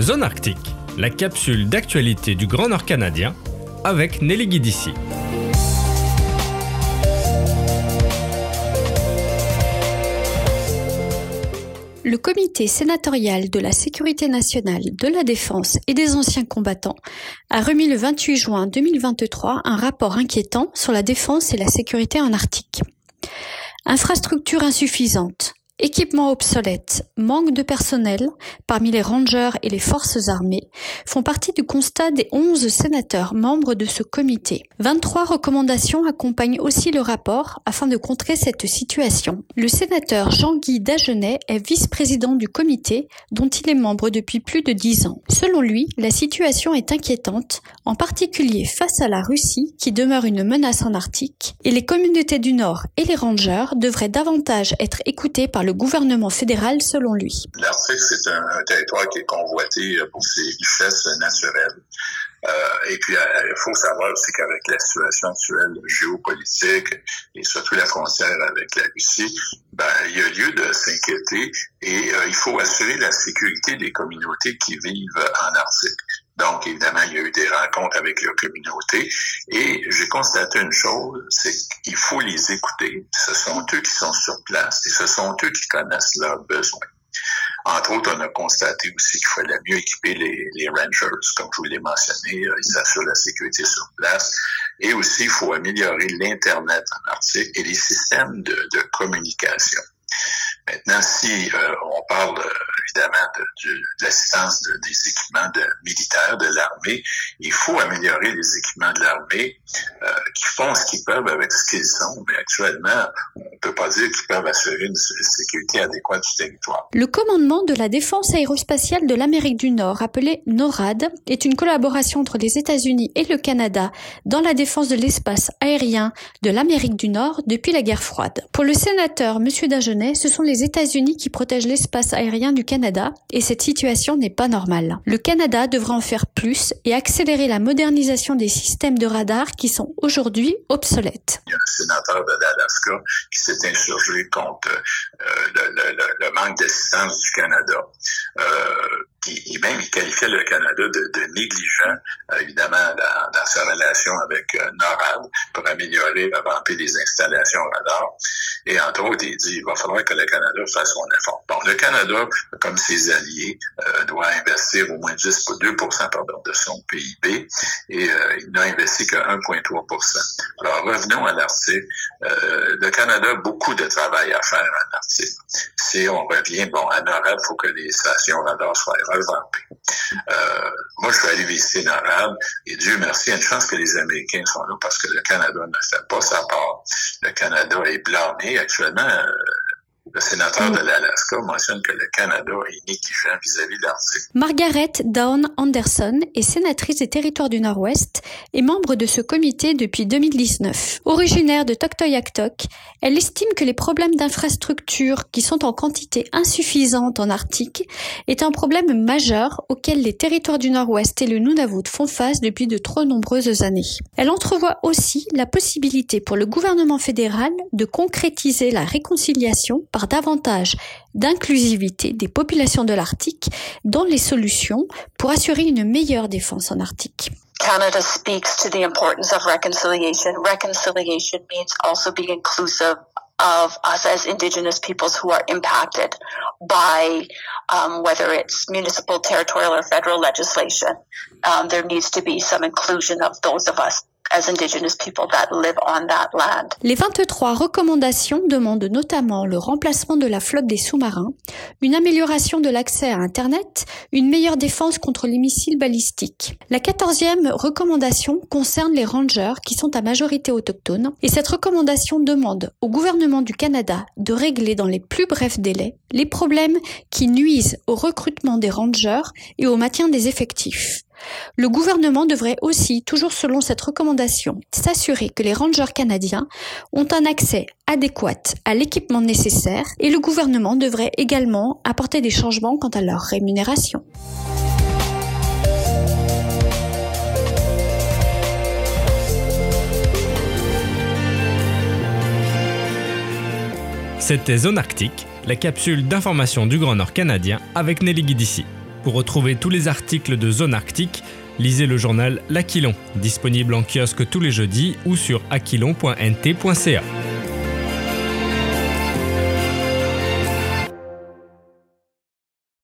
Zone Arctique, la capsule d'actualité du Grand Nord canadien avec Nelly Guidici. Le comité sénatorial de la sécurité nationale, de la défense et des anciens combattants a remis le 28 juin 2023 un rapport inquiétant sur la défense et la sécurité en Arctique. Infrastructure insuffisante, Équipements obsolètes, manque de personnel parmi les rangers et les forces armées font partie du constat des 11 sénateurs membres de ce comité. 23 recommandations accompagnent aussi le rapport afin de contrer cette situation. Le sénateur Jean-Guy Dagenet est vice-président du comité dont il est membre depuis plus de 10 ans. Selon lui, la situation est inquiétante, en particulier face à la Russie qui demeure une menace en Arctique et les communautés du Nord et les rangers devraient davantage être écoutés par le le gouvernement fédéral selon lui. L'Arctique, c'est un, territoire qui est convoité euh, pour ses richesses naturelles. Euh, et puis, euh, il faut savoir aussi qu'avec la situation actuelle géopolitique et surtout la frontière avec la Russie, ben, il y a lieu de s'inquiéter et il faut assurer la sécurité des communautés qui vivent en Arctique. Donc, évidemment, il y a eu des rencontres avec la communauté et j'ai constaté une chose, c'est qu'il faut les écouter. Ce sont eux qui sont sur place et ce sont eux qui connaissent leurs besoins. Entre autres, on a constaté aussi qu'il fallait mieux équiper les, rangers, comme je vous l'ai mentionné, euh, ils assurent la sécurité sur place. Et aussi, il faut améliorer l'Internet en Arctique et les systèmes de, de communication. Maintenant, si euh, on parle euh, évidemment de, l'assistance des équipements militaires de l'armée, il faut améliorer les équipements de l'armée euh, qui font ce qu'ils peuvent avec ce qu'ils sont. Mais actuellement, on ne peut pas dire qu'ils peuvent assurer une sécurité adéquate du territoire. Le commandement de la défense aérospatiale de l'Amérique du Nord, appelé NORAD, est une collaboration entre les États-Unis et le Canada dans la défense de l'espace aérien de l'Amérique du Nord depuis la guerre froide. Pour le sénateur M. Dagenet, ce sont les États-Unis qui protègent l'espace aérien du Canada et cette situation n'est pas normale. Le Canada devra en faire plus et accélérer la modernisation des systèmes de radar qui sont aujourd'hui obsolètes. Il y a un sénateur de l'Alaska qui s'est insurgé contre euh, le, manque d'assistance du Canada. Euh, qui même il qualifiait le Canada de, négligent, euh, évidemment, dans, sa relation avec euh, NORAD pour améliorer, revamper les installations radar. Et entre autres, il dit il va falloir que le Canada fasse son effort. Bon, le Canada, comme ses alliés, euh, doit investir au moins 10 2 pardon, de son PIB et euh, il n'a investi que 1,3% Alors revenons à l'Arctique. le Canada a beaucoup de travail à faire en Arctique. Si on revient, bon, à NORAD, il faut que les stations radar soient euh, moi, je suis allé visiter NORAD et Dieu merci, il y a une chance que les Américains sont là parce que le Canada ne fait pas sa part. Le Canada est blâmé actuellement. Euh, le sénateur de l'Alaska mentionne que le Canada est négligent vis-à-vis de l'Arctique. Margaret Dawn Anderson est sénatrice des territoires du Nord-Ouest et membre de ce comité depuis 2019. Originaire de Toktoyaktok, elle estime que les problèmes d'infrastructure qui sont en quantité insuffisante en Arctique est un problème majeur auquel les territoires du Nord-Ouest et le Nunavut font face depuis de trop nombreuses années. Elle entrevoit aussi la possibilité pour le gouvernement fédéral de concrétiser la réconciliation par davantage d'inclusivité des populations de l'Arctique dans les solutions pour assurer une meilleure défense en Arctique. Canada speaks to the importance of reconciliation. Reconciliation means also being inclusive of us as Indigenous peoples who are impacted by um, whether it's municipal, territorial, or federal legislation. Um, there needs to be some inclusion of those of us Les 23 recommandations demandent notamment le remplacement de la flotte des sous-marins, une amélioration de l'accès à Internet, une meilleure défense contre les missiles balistiques. La 14e recommandation concerne les rangers qui sont à majorité autochtone et cette recommandation demande au gouvernement du Canada de régler dans les plus brefs délais les problèmes qui nuisent au recrutement des rangers et au maintien des effectifs. Le gouvernement devrait aussi, toujours selon cette recommandation, s'assurer que les rangers canadiens ont un accès adéquat à l'équipement nécessaire et le gouvernement devrait également apporter des changements quant à leur rémunération. C'était Zone Arctique, la capsule d'information du Grand Nord canadien avec Nelly Guidici. Pour retrouver tous les articles de Zone Arctique, lisez le journal L'Aquilon, disponible en kiosque tous les jeudis ou sur aquilon.nt.ca.